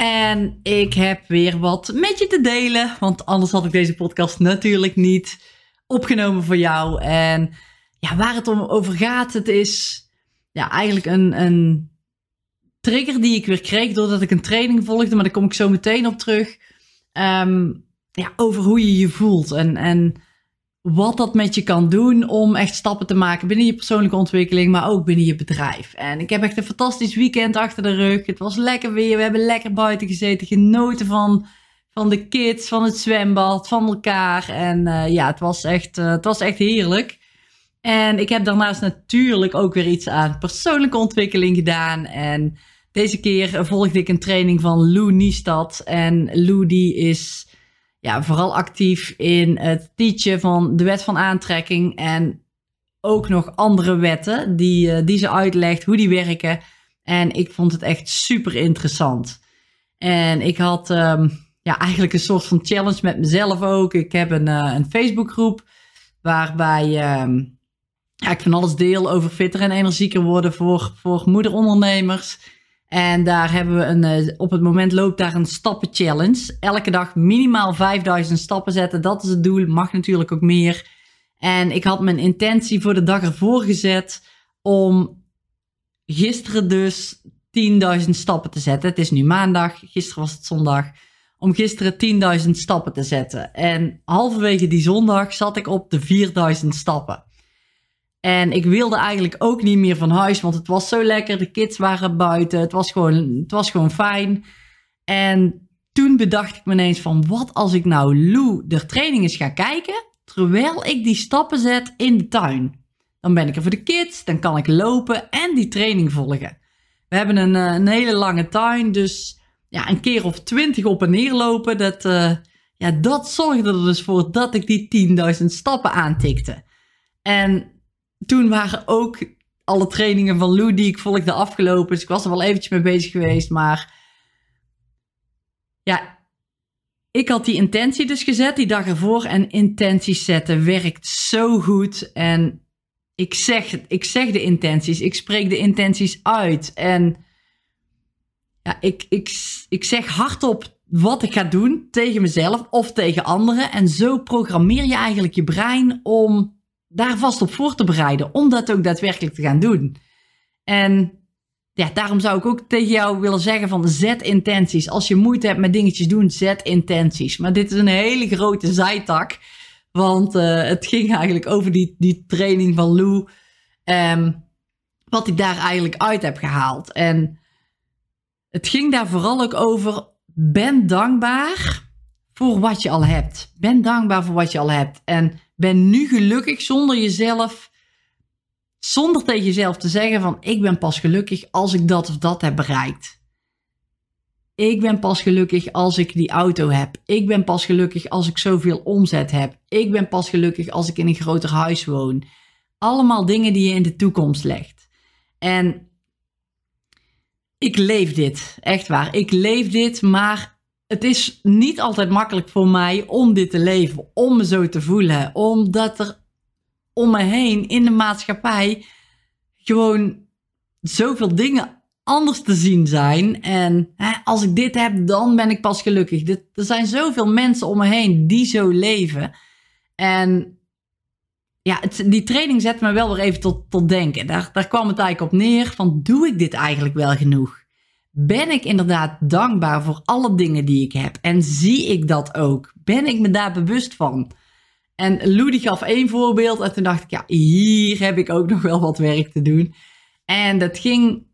En ik heb weer wat met je te delen, want anders had ik deze podcast natuurlijk niet opgenomen voor jou. En ja, waar het om over gaat, het is ja, eigenlijk een, een trigger die ik weer kreeg doordat ik een training volgde, maar daar kom ik zo meteen op terug. Ehm, ja, over hoe je je voelt en, en wat dat met je kan doen om echt stappen te maken binnen je persoonlijke ontwikkeling, maar ook binnen je bedrijf. En ik heb echt een fantastisch weekend achter de rug. Het was lekker weer. We hebben lekker buiten gezeten, genoten van, van de kids, van het zwembad, van elkaar. En uh, ja, het was, echt, uh, het was echt heerlijk. En ik heb daarnaast natuurlijk ook weer iets aan persoonlijke ontwikkeling gedaan. En deze keer volgde ik een training van Lou Niestad. En Lou die is ja, vooral actief in het teachen van de wet van aantrekking en ook nog andere wetten die, uh, die ze uitlegt, hoe die werken. En ik vond het echt super interessant. En ik had um, ja, eigenlijk een soort van challenge met mezelf ook. Ik heb een, uh, een Facebookgroep waarbij um, ja, ik van alles deel over fitter en energieker worden voor, voor moederondernemers. En daar hebben we een, uh, op het moment loopt daar een stappen challenge. Elke dag minimaal 5000 stappen zetten. Dat is het doel. Mag natuurlijk ook meer. En ik had mijn intentie voor de dag ervoor gezet om gisteren dus 10.000 stappen te zetten. Het is nu maandag. Gisteren was het zondag. Om gisteren 10.000 stappen te zetten. En halverwege die zondag zat ik op de 4000 stappen. En ik wilde eigenlijk ook niet meer van huis, want het was zo lekker. De kids waren buiten. Het was gewoon, het was gewoon fijn. En toen bedacht ik me ineens van, wat als ik nou Lou de training eens ga kijken, terwijl ik die stappen zet in de tuin. Dan ben ik er voor de kids, dan kan ik lopen en die training volgen. We hebben een, eh, een hele lange tuin, dus ja, een keer of twintig op en neer lopen, dat, uh, ja, dat zorgde er dus voor dat ik die 10.000 stappen aantikte. En toen waren ook alle trainingen van Lou die ik volgde afgelopen. Dus ik was er wel eventjes mee bezig geweest. Maar ja, ik had die intentie dus gezet die dag ervoor. En intenties zetten werkt zo goed. En ik zeg, ik zeg de intenties. Ik spreek de intenties uit. En ja, ik, ik, ik zeg hardop wat ik ga doen tegen mezelf of tegen anderen. En zo programmeer je eigenlijk je brein om daar vast op voor te bereiden. Om dat ook daadwerkelijk te gaan doen. En ja, daarom zou ik ook tegen jou willen zeggen van zet intenties. Als je moeite hebt met dingetjes doen, zet intenties. Maar dit is een hele grote zijtak. Want uh, het ging eigenlijk over die, die training van Lou. Um, wat ik daar eigenlijk uit heb gehaald. En het ging daar vooral ook over. Ben dankbaar voor wat je al hebt. Ben dankbaar voor wat je al hebt. En ben nu gelukkig zonder jezelf, zonder tegen jezelf te zeggen van ik ben pas gelukkig als ik dat of dat heb bereikt. Ik ben pas gelukkig als ik die auto heb. Ik ben pas gelukkig als ik zoveel omzet heb. Ik ben pas gelukkig als ik in een groter huis woon. Allemaal dingen die je in de toekomst legt. En ik leef dit, echt waar. Ik leef dit, maar het is niet altijd makkelijk voor mij om dit te leven, om me zo te voelen, omdat er om me heen in de maatschappij gewoon zoveel dingen anders te zien zijn. En hè, als ik dit heb, dan ben ik pas gelukkig. er zijn zoveel mensen om me heen die zo leven. En ja, het, die training zet me wel weer even tot, tot denken. Daar, daar kwam het eigenlijk op neer van, doe ik dit eigenlijk wel genoeg? Ben ik inderdaad dankbaar voor alle dingen die ik heb? En zie ik dat ook? Ben ik me daar bewust van? En Lou gaf één voorbeeld en toen dacht ik, ja, hier heb ik ook nog wel wat werk te doen. En dat ging,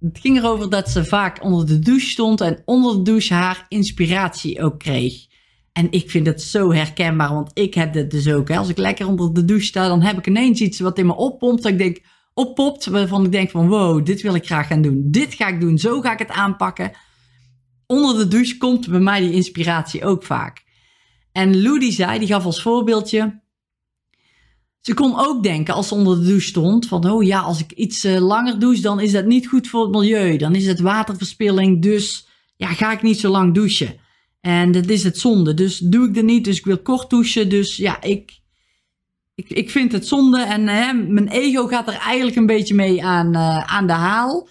het ging erover dat ze vaak onder de douche stond en onder de douche haar inspiratie ook kreeg. En ik vind het zo herkenbaar, want ik heb dit dus ook. Als ik lekker onder de douche sta, dan heb ik ineens iets wat in me oppompt. Dat ik denk, oppopt waarvan ik denk van wow, dit wil ik graag gaan doen. Dit ga ik doen, zo ga ik het aanpakken. onder de douche komt bij mij die inspiratie ook vaak. En Lou die zei, die gaf als voorbeeldje. Ze kon ook denken als ze onder de douche stond van, oh ja, als ik iets uh, langer douche, dan is dat niet goed voor het milieu. Dan is het waterverspilling, dus ja, ga ik niet zo lang douchen. En dat is het zonde, dus doe ik er niet. Dus ik wil kort douchen, dus ja, ik, ik, ik vind het zonde. En hè, mijn ego gaat er eigenlijk een beetje mee aan, uh, aan de haal.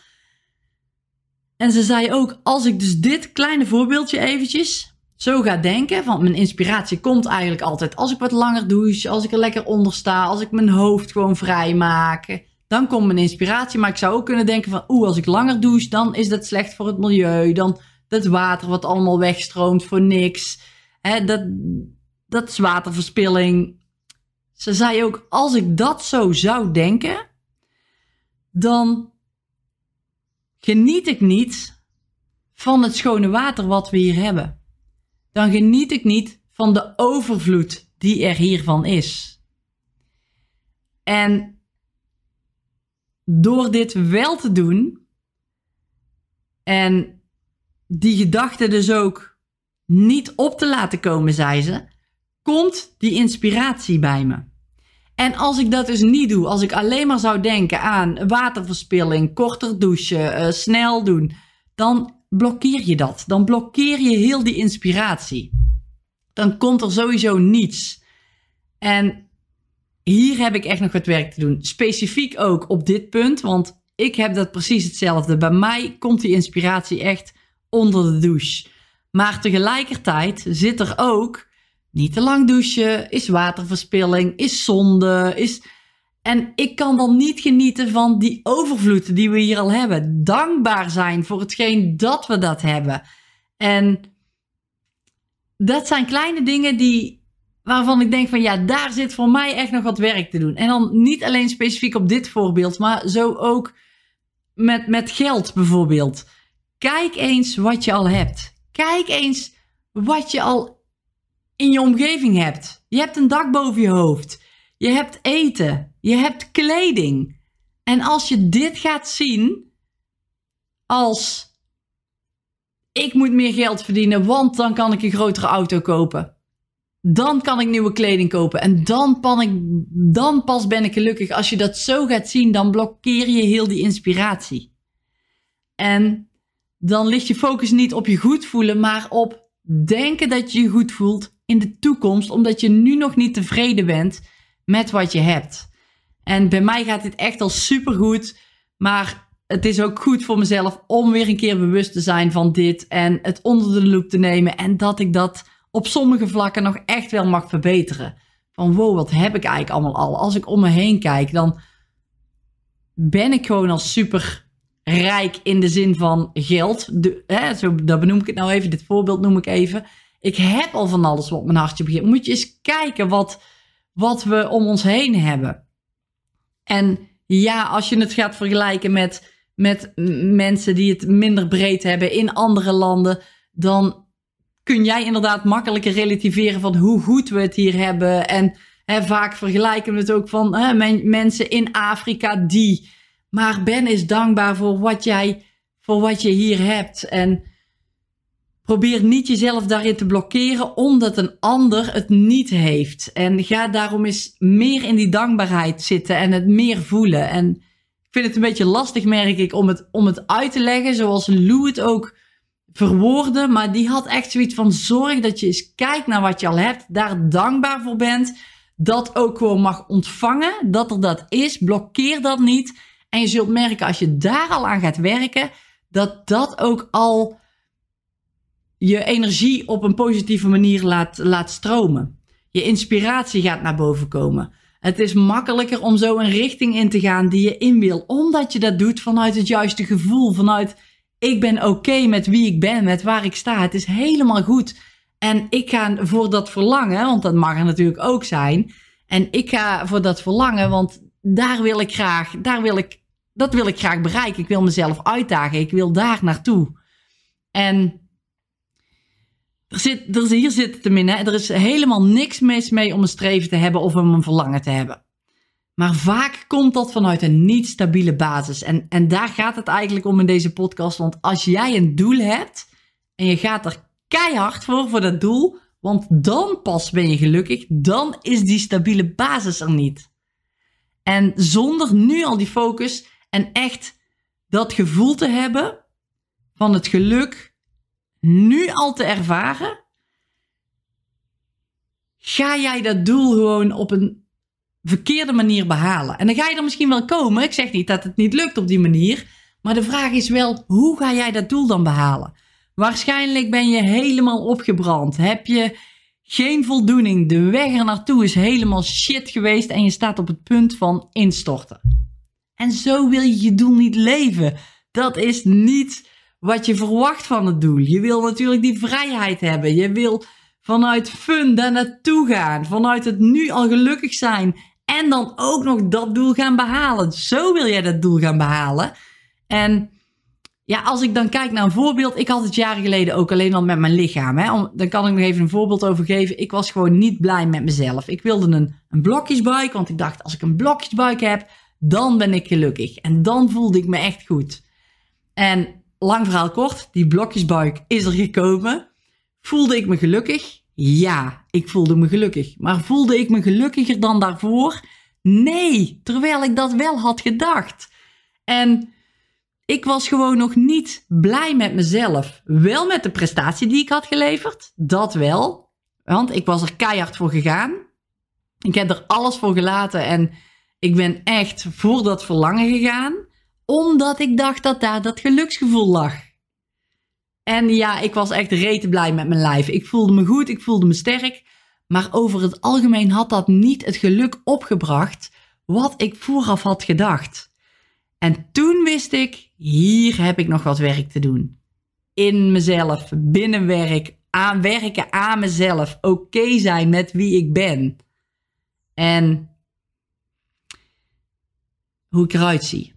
En ze zei ook, als ik dus dit kleine voorbeeldje eventjes zo ga denken, want mijn inspiratie komt eigenlijk altijd als ik wat langer douche, als ik er lekker onder sta, als ik mijn hoofd gewoon vrij maak, dan komt mijn inspiratie. Maar ik zou ook kunnen denken van, oeh, als ik langer douche, dan is dat slecht voor het milieu, dan dat water wat allemaal wegstroomt voor niks, hè, dat, dat is waterverspilling. Ze zei ook, als ik dat zo zou denken, dan geniet ik niet van het schone water wat we hier hebben. Dan geniet ik niet van de overvloed die er hiervan is. En door dit wel te doen en die gedachte dus ook niet op te laten komen, zei ze, komt die inspiratie bij me. En als ik dat dus niet doe, als ik alleen maar zou denken aan waterverspilling, korter douchen, uh, snel doen, dan blokkeer je dat. Dan blokkeer je heel die inspiratie. Dan komt er sowieso niets. En hier heb ik echt nog wat werk te doen. Specifiek ook op dit punt, want ik heb dat precies hetzelfde. Bij mij komt die inspiratie echt onder de douche. Maar tegelijkertijd zit er ook niet te lang douchen, is waterverspilling, is zonde, is... En ik kan dan niet genieten van die overvloed die we hier al hebben. Dankbaar zijn voor hetgeen dat we dat hebben. En dat zijn kleine dingen die, waarvan ik denk van ja, daar zit voor mij echt nog wat werk te doen. En dan niet alleen specifiek op dit voorbeeld, maar zo ook met, met geld bijvoorbeeld. Kijk eens wat je al hebt. Kijk eens wat je al in je omgeving hebt. Je hebt een dak boven je hoofd. Je hebt eten. Je hebt kleding. En als je dit gaat zien als ik moet meer geld verdienen, want dan kan ik een grotere auto kopen. Dan kan ik nieuwe kleding kopen. En dan, ik, dan pas ben ik gelukkig. Als je dat zo gaat zien, dan blokkeer je heel die inspiratie. En dan ligt je focus niet op je goed voelen, maar op denken dat je je goed voelt in de toekomst, omdat je nu nog niet tevreden bent met wat je hebt. En bij mij gaat dit echt al supergoed, maar het is ook goed voor mezelf om weer een keer bewust te zijn van dit en het onder de loep te nemen en dat ik dat op sommige vlakken nog echt wel mag verbeteren. Van wow, wat heb ik eigenlijk allemaal al? Als ik om me heen kijk, dan ben ik gewoon al super rijk in de zin van geld. De, hè, zo, dat benoem ik het nou even, dit voorbeeld noem ik even. Ik heb al van alles wat mijn hartje begint. Moet je eens kijken wat, wat we om ons heen hebben. En ja, als je het gaat vergelijken met, met mensen die het minder breed hebben in andere landen, dan kun jij inderdaad makkelijker relativeren van hoe goed we het hier hebben. En hè, vaak vergelijken we het ook van hè, mensen in Afrika die. Maar Ben is dankbaar voor wat jij, voor wat je hier hebt. En Probeer niet jezelf daarin te blokkeren omdat een ander het niet heeft. En ga daarom eens meer in die dankbaarheid zitten en het meer voelen. En ik vind het een beetje lastig, merk ik, om het, om het uit te leggen zoals Lou het ook verwoordde. Maar die had echt zoiets van zorg dat je eens kijkt naar wat je al hebt, daar dankbaar voor bent. Dat ook gewoon mag ontvangen, dat er dat is. Blokkeer dat niet. En je zult merken als je daar al aan gaat werken, dat dat ook al je energie op een positieve manier laat, laat stromen. Je inspiratie gaat naar boven komen. Het is makkelijker om zo een richting in te gaan die je in wil, omdat je dat doet vanuit het juiste gevoel, vanuit ik ben oké met wie ik ben, met waar ik sta. Het is helemaal goed. En ik ga voor dat verlangen, want dat mag er natuurlijk ook zijn. En ik ga voor dat verlangen, want daar wil ik graag, daar wil ik, dat wil ik graag bereiken. Ik wil mezelf uitdagen. Ik wil daar naartoe. En er zit, er, hier zit het hem Er is helemaal niks mis mee om een streven te hebben of om een verlangen te hebben. Maar vaak komt dat vanuit een niet stabiele basis. En, en daar gaat het eigenlijk om in deze podcast. Want als jij een doel hebt en je gaat er keihard voor, voor dat doel, want dan pas ben je gelukkig, dan is die stabiele basis er niet. En zonder nu al die focus en echt dat gevoel te hebben van het geluk nu al te ervaren, ga jij dat doel gewoon op een verkeerde manier behalen. En dan ga je er misschien wel komen. Ik zeg niet dat het niet lukt op die manier. Maar de vraag is wel, hoe ga jij dat doel dan behalen? Waarschijnlijk ben je helemaal opgebrand. Heb je geen voldoening. De weg er naartoe is helemaal shit geweest en je staat op het punt van instorten. En zo wil je je doel niet leven. Dat is niet wat je verwacht van het doel. Je wil natuurlijk die vrijheid hebben. Je wil vanuit fun daar naartoe gaan. Vanuit het nu al gelukkig zijn. En dan ook nog dat doel gaan behalen. Zo wil jij dat doel gaan behalen. En ja, als ik dan kijk naar een voorbeeld. Ik had het jaren geleden ook alleen al met mijn lichaam. Hè? dan kan ik nog even een voorbeeld over geven. Ik was gewoon niet blij met mezelf. Ik wilde een, een blokjesbuik. Want ik dacht, als ik een blokjesbuik heb, dan ben ik gelukkig. En dan voelde ik me echt goed. En lang verhaal kort, die blokjesbuik is er gekomen. Voelde ik me gelukkig? Ja, ik voelde me gelukkig. Maar voelde ik me gelukkiger dan daarvoor? Nee, terwijl ik dat wel had gedacht. En ik was gewoon nog niet blij met mezelf. Wel met de prestatie die ik had geleverd, dat wel. Want ik was er keihard voor gegaan. Ik heb er alles voor gelaten en ik ben echt voor dat verlangen gegaan, omdat ik dacht dat daar dat geluksgevoel lag. En ja, ik was echt rete blij met mijn lijf. Ik voelde me goed, ik voelde me sterk. Maar over het algemeen had dat niet het geluk opgebracht wat ik vooraf had gedacht. En toen wist ik, hier heb ik nog wat werk te doen. In mezelf, binnen werk, aan werken aan mezelf, oké zijn met wie ik ben. En hoe ik eruit zie.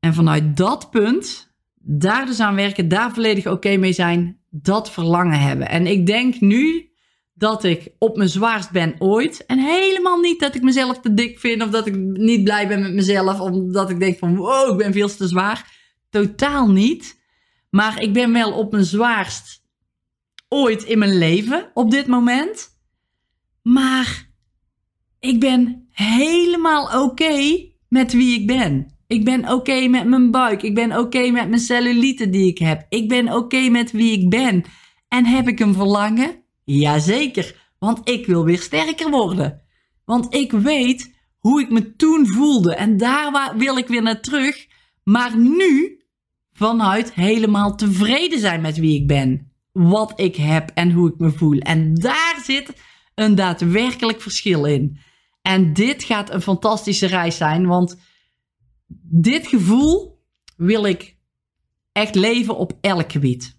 En vanuit dat punt, daar dus aan werken, daar volledig oké mee zijn, dat verlangen hebben. En ik denk nu dat ik op mijn zwaarst ben ooit. En helemaal niet dat ik mezelf te dik vind of dat ik niet blij ben met mezelf. Omdat ik denk van wow, ik ben veel te zwaar. Totaal niet. Maar ik ben wel op mijn zwaarst ooit in mijn leven op dit moment. Maar ik ben helemaal oké met wie ik ben. Ik ben oké met mijn buik. Ik ben oké met mijn cellulite die ik heb. Ik ben oké met wie ik ben. En heb ik een verlangen? Jazeker, want ik wil weer sterker worden. Want ik weet hoe ik me toen voelde en daar wil ik weer naar terug. Maar nu vanuit helemaal tevreden zijn met wie ik ben, wat ik heb en hoe ik me voel. En daar zit een daadwerkelijk verschil in. En dit gaat een fantastische reis zijn, want dit gevoel wil ik echt leven op elk gebied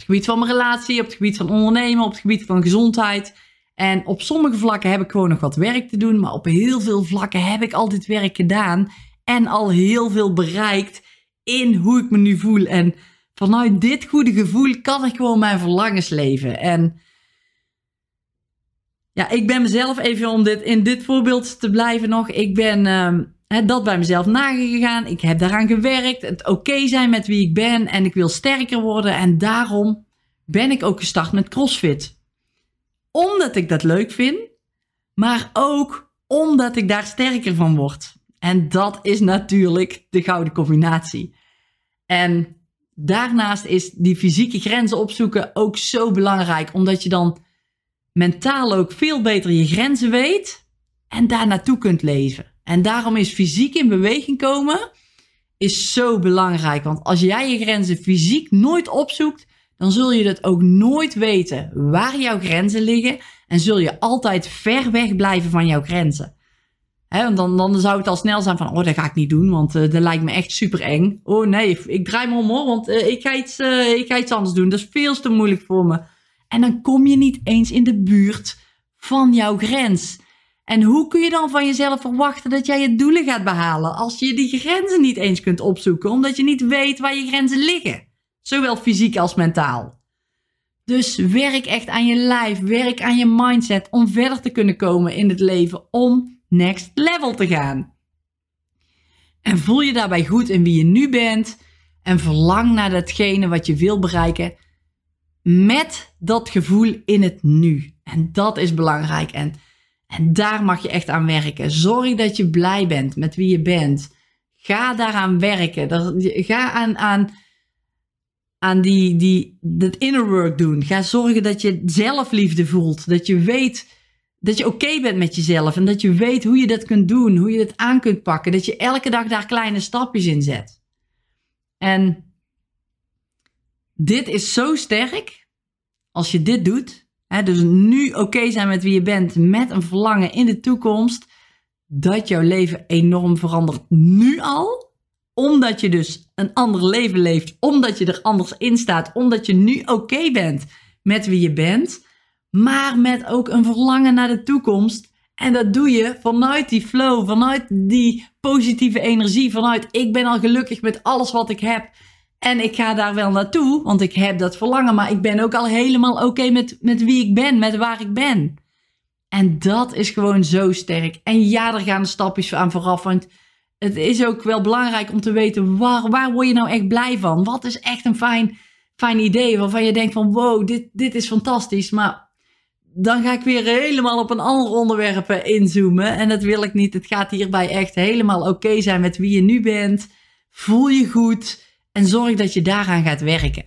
het gebied van mijn relatie, op het gebied van ondernemen, op het gebied van gezondheid. En op sommige vlakken heb ik gewoon nog wat werk te doen, maar op heel veel vlakken heb ik al dit werk gedaan en al heel veel bereikt in hoe ik me nu voel. En vanuit dit goede gevoel kan ik gewoon mijn verlangens leven. En ja, ik ben mezelf even om dit, in dit voorbeeld te blijven nog. Ik ben uh, dat bij mezelf nagegaan. Ik heb daaraan gewerkt. Het oké zijn met wie ik ben. En ik wil sterker worden. En daarom ben ik ook gestart met CrossFit. Omdat ik dat leuk vind. Maar ook omdat ik daar sterker van word. En dat is natuurlijk de gouden combinatie. En daarnaast is die fysieke grenzen opzoeken ook zo belangrijk. Omdat je dan mentaal ook veel beter je grenzen weet en daar naartoe kunt leven. En daarom is fysiek in beweging komen is zo belangrijk. Want als jij je grenzen fysiek nooit opzoekt, dan zul je het ook nooit weten waar jouw grenzen liggen. En zul je altijd ver weg blijven van jouw grenzen. He, dan, dan zou het al snel zijn van, oh, dat ga ik niet doen, want uh, dat lijkt me echt super eng. Oh nee, ik draai me om hoor, want uh, ik, ga iets, uh, ik ga iets anders doen. Dat is veel te moeilijk voor me. En dan kom je niet eens in de buurt van jouw grens. En hoe kun je dan van jezelf verwachten dat jij je doelen gaat behalen als je die grenzen niet eens kunt opzoeken, omdat je niet weet waar je grenzen liggen, zowel fysiek als mentaal. Dus werk echt aan je lijf, werk aan je mindset om verder te kunnen komen in het leven, om next level te gaan. En voel je daarbij goed in wie je nu bent en verlang naar datgene wat je wil bereiken met dat gevoel in het nu. En dat is belangrijk en, en daar mag je echt aan werken. Zorg dat je blij bent met wie je bent. Ga daaraan werken. Ga aan, aan, aan die, die, dat inner work doen. Ga zorgen dat je zelfliefde voelt. Dat je weet dat je oké bent met jezelf. En dat je weet hoe je dat kunt doen. Hoe je dat aan kunt pakken. Dat je elke dag daar kleine stapjes in zet. En dit is zo sterk. Als je dit doet. Hè, dus nu oké zijn met wie je bent. Met een verlangen in de toekomst dat jouw leven enorm verandert nu al. Omdat je dus een ander leven leeft, omdat je er anders in staat, omdat je nu oké bent met wie je bent, maar met ook een verlangen naar de toekomst. En dat doe je vanuit die flow, vanuit die positieve energie, vanuit ik ben al gelukkig met alles wat ik heb. En ik ga daar wel naartoe, want ik heb dat verlangen, maar ik ben ook al helemaal oké met, met wie ik ben, met waar ik ben. En dat is gewoon zo sterk. En ja, er gaan stapjes aan vooraf. Want het is ook wel belangrijk om te weten waar, waar word je nou echt blij van? Wat is echt een fijn, fijn idee waarvan je denkt van wow, dit, dit is fantastisch. Maar dan ga ik weer helemaal op een ander onderwerp inzoomen. En dat wil ik niet. Het gaat hierbij echt helemaal oké zijn met wie je nu bent. Voel je goed en zorg dat je daaraan gaat werken.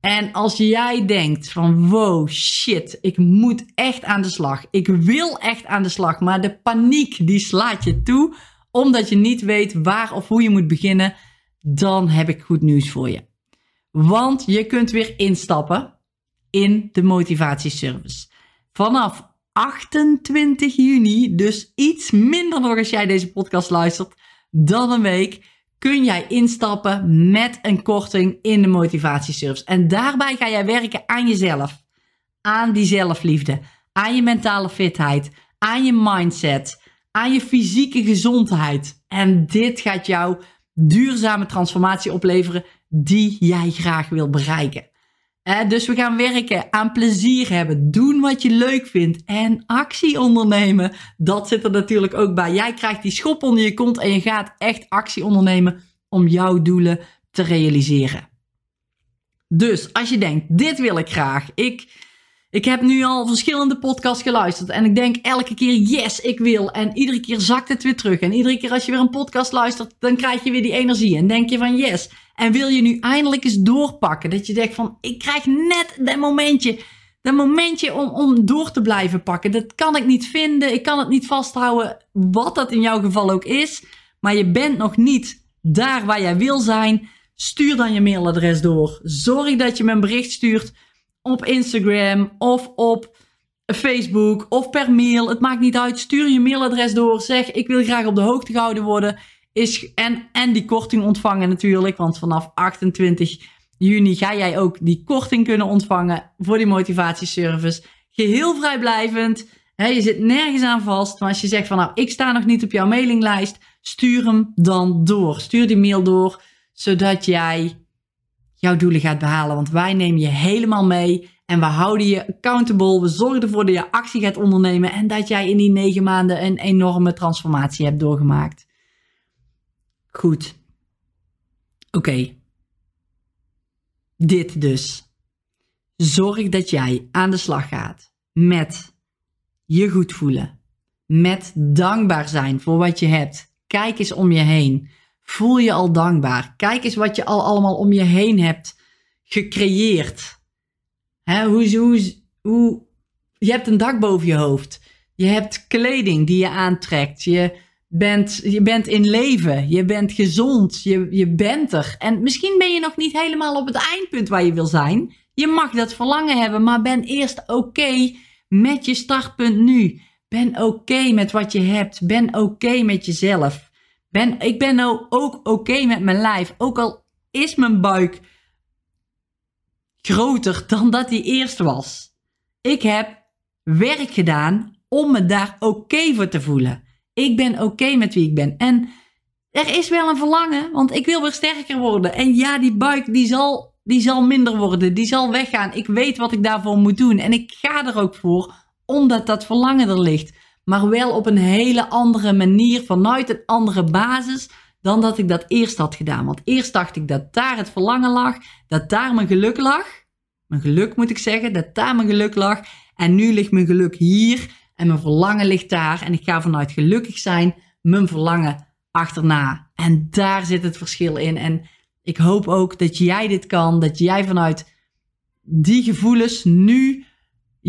En als jij denkt van wow, shit, ik moet echt aan de slag. Ik wil echt aan de slag, maar de paniek die slaat je toe omdat je niet weet waar of hoe je moet beginnen, dan heb ik goed nieuws voor je. Want je kunt weer instappen in de motivatieservice. Vanaf 28 juni, dus iets minder nog als jij deze podcast luistert dan een week, kun jij instappen met een korting in de motivatieservice. En daarbij ga jij werken aan jezelf, aan die zelfliefde, aan je mentale fitheid, aan je mindset, aan je fysieke gezondheid. En dit gaat jou duurzame transformatie opleveren die jij graag wil bereiken. Dus we gaan werken aan plezier hebben, doen wat je leuk vindt en actie ondernemen. Dat zit er natuurlijk ook bij. Jij krijgt die schop onder je kont en je gaat echt actie ondernemen om jouw doelen te realiseren. Dus als je denkt, dit wil ik graag. Ik, ik heb nu al verschillende podcasts geluisterd en ik denk elke keer, yes, ik wil. En iedere keer zakt het weer terug. En iedere keer als je weer een podcast luistert, dan krijg je weer die energie. En denk je van, yes. En wil je nu eindelijk eens doorpakken? Dat je denkt van, ik krijg net dat momentje dat momentje om, om door te blijven pakken. Dat kan ik niet vinden. Ik kan het niet vasthouden. Wat dat in jouw geval ook is. Maar je bent nog niet daar waar jij wil zijn. Stuur dan je mailadres door. Zorg dat je me een bericht stuurt op Instagram of op Facebook of per mail. Het maakt niet uit. Stuur je mailadres door. Zeg ik wil graag op de hoogte gehouden worden. Is, en, en die korting ontvangen natuurlijk. Want vanaf 28 juni ga jij ook die korting kunnen ontvangen voor die motivatieservice. Geheel vrijblijvend. je zit nergens aan vast. Maar als je zegt van nou, ik sta nog niet op jouw mailinglijst, stuur hem dan door. Stuur die mail door, zodat jij jouw doelen gaat behalen. Want wij nemen je helemaal mee en we houden je accountable. We zorgen ervoor dat je actie gaat ondernemen en dat jij in die negen maanden een enorme transformatie hebt doorgemaakt. Goed. Oké. Dit dus. Zorg dat jij aan de slag gaat met je goed voelen. Met dankbaar zijn voor wat je hebt. Kijk eens om je heen. Voel je al dankbaar. Kijk eens wat je al allemaal om je heen hebt gecreëerd. Hoe, hoe, je hebt een dak boven je hoofd. Je hebt kleding die je aantrekt. Je bent, je bent in leven. Je bent gezond. Je, je bent er. En misschien ben je nog niet helemaal op het eindpunt waar je wil zijn. Je mag dat verlangen hebben, maar ben eerst oké met je startpunt nu. Ben oké met wat je hebt. Ben oké met jezelf. Ben, ik ben nou ook oké met mijn lijf. Ook al is mijn buik groter dan dat die eerst was. Ik heb werk gedaan om me daar oké voor te voelen. Ik ben oké met wie ik ben. En er is wel een verlangen, want ik wil weer sterker worden. En ja, die buik die zal, die zal minder worden. Die zal weggaan. Ik weet wat ik daarvoor moet doen. En ik ga er ook voor, omdat dat verlangen er ligt maar wel op een hele andere manier, vanuit een andere basis dan dat ik dat eerst had gedaan. Want eerst dacht ik dat daar het verlangen lag, dat daar mijn geluk lag. Mijn geluk moet ik zeggen, dat daar mijn geluk lag. En nu ligt mijn geluk hier en mijn verlangen ligt daar. En ik ga vanuit gelukkig zijn mijn verlangen achterna. En daar zit het verschil in. En ik hoop ook dat jij dit kan, dat jij vanuit die gevoelens nu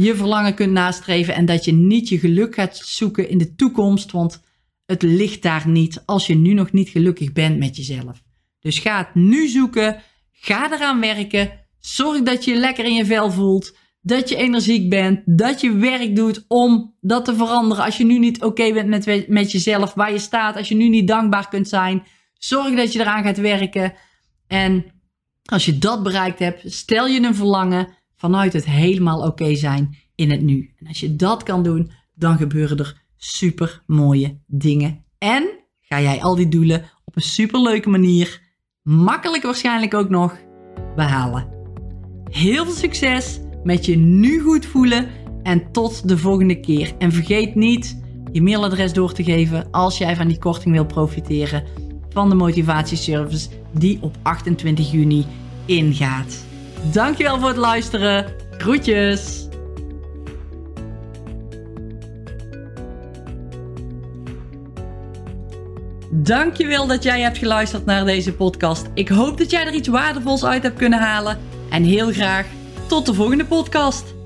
je verlangen kunt nastreven en dat je niet je geluk gaat zoeken in de toekomst, want het ligt daar niet als je nu nog niet gelukkig bent met jezelf. Dus ga het nu zoeken, ga eraan werken, zorg dat je je lekker in je vel voelt, dat je energiek bent, dat je werk doet om dat te veranderen. Als je nu niet oké bent met, met jezelf, waar je staat, als je nu niet dankbaar kunt zijn, zorg dat je eraan gaat werken. En als je dat bereikt hebt, stel je een verlangen vanuit het helemaal oké zijn in het nu. En als je dat kan doen, dan gebeuren er super mooie dingen. En ga jij al die doelen op een super leuke manier, makkelijk waarschijnlijk ook nog, behalen. Heel veel succes met je nu goed voelen en tot de volgende keer. En vergeet niet je mailadres door te geven als jij van die korting wil profiteren van de motivatieservice die op 28 juni ingaat. Dankjewel voor het luisteren. Groetjes! Dankjewel dat jij hebt geluisterd naar deze podcast. Ik hoop dat jij er iets waardevols uit hebt kunnen halen. En heel graag tot de volgende podcast.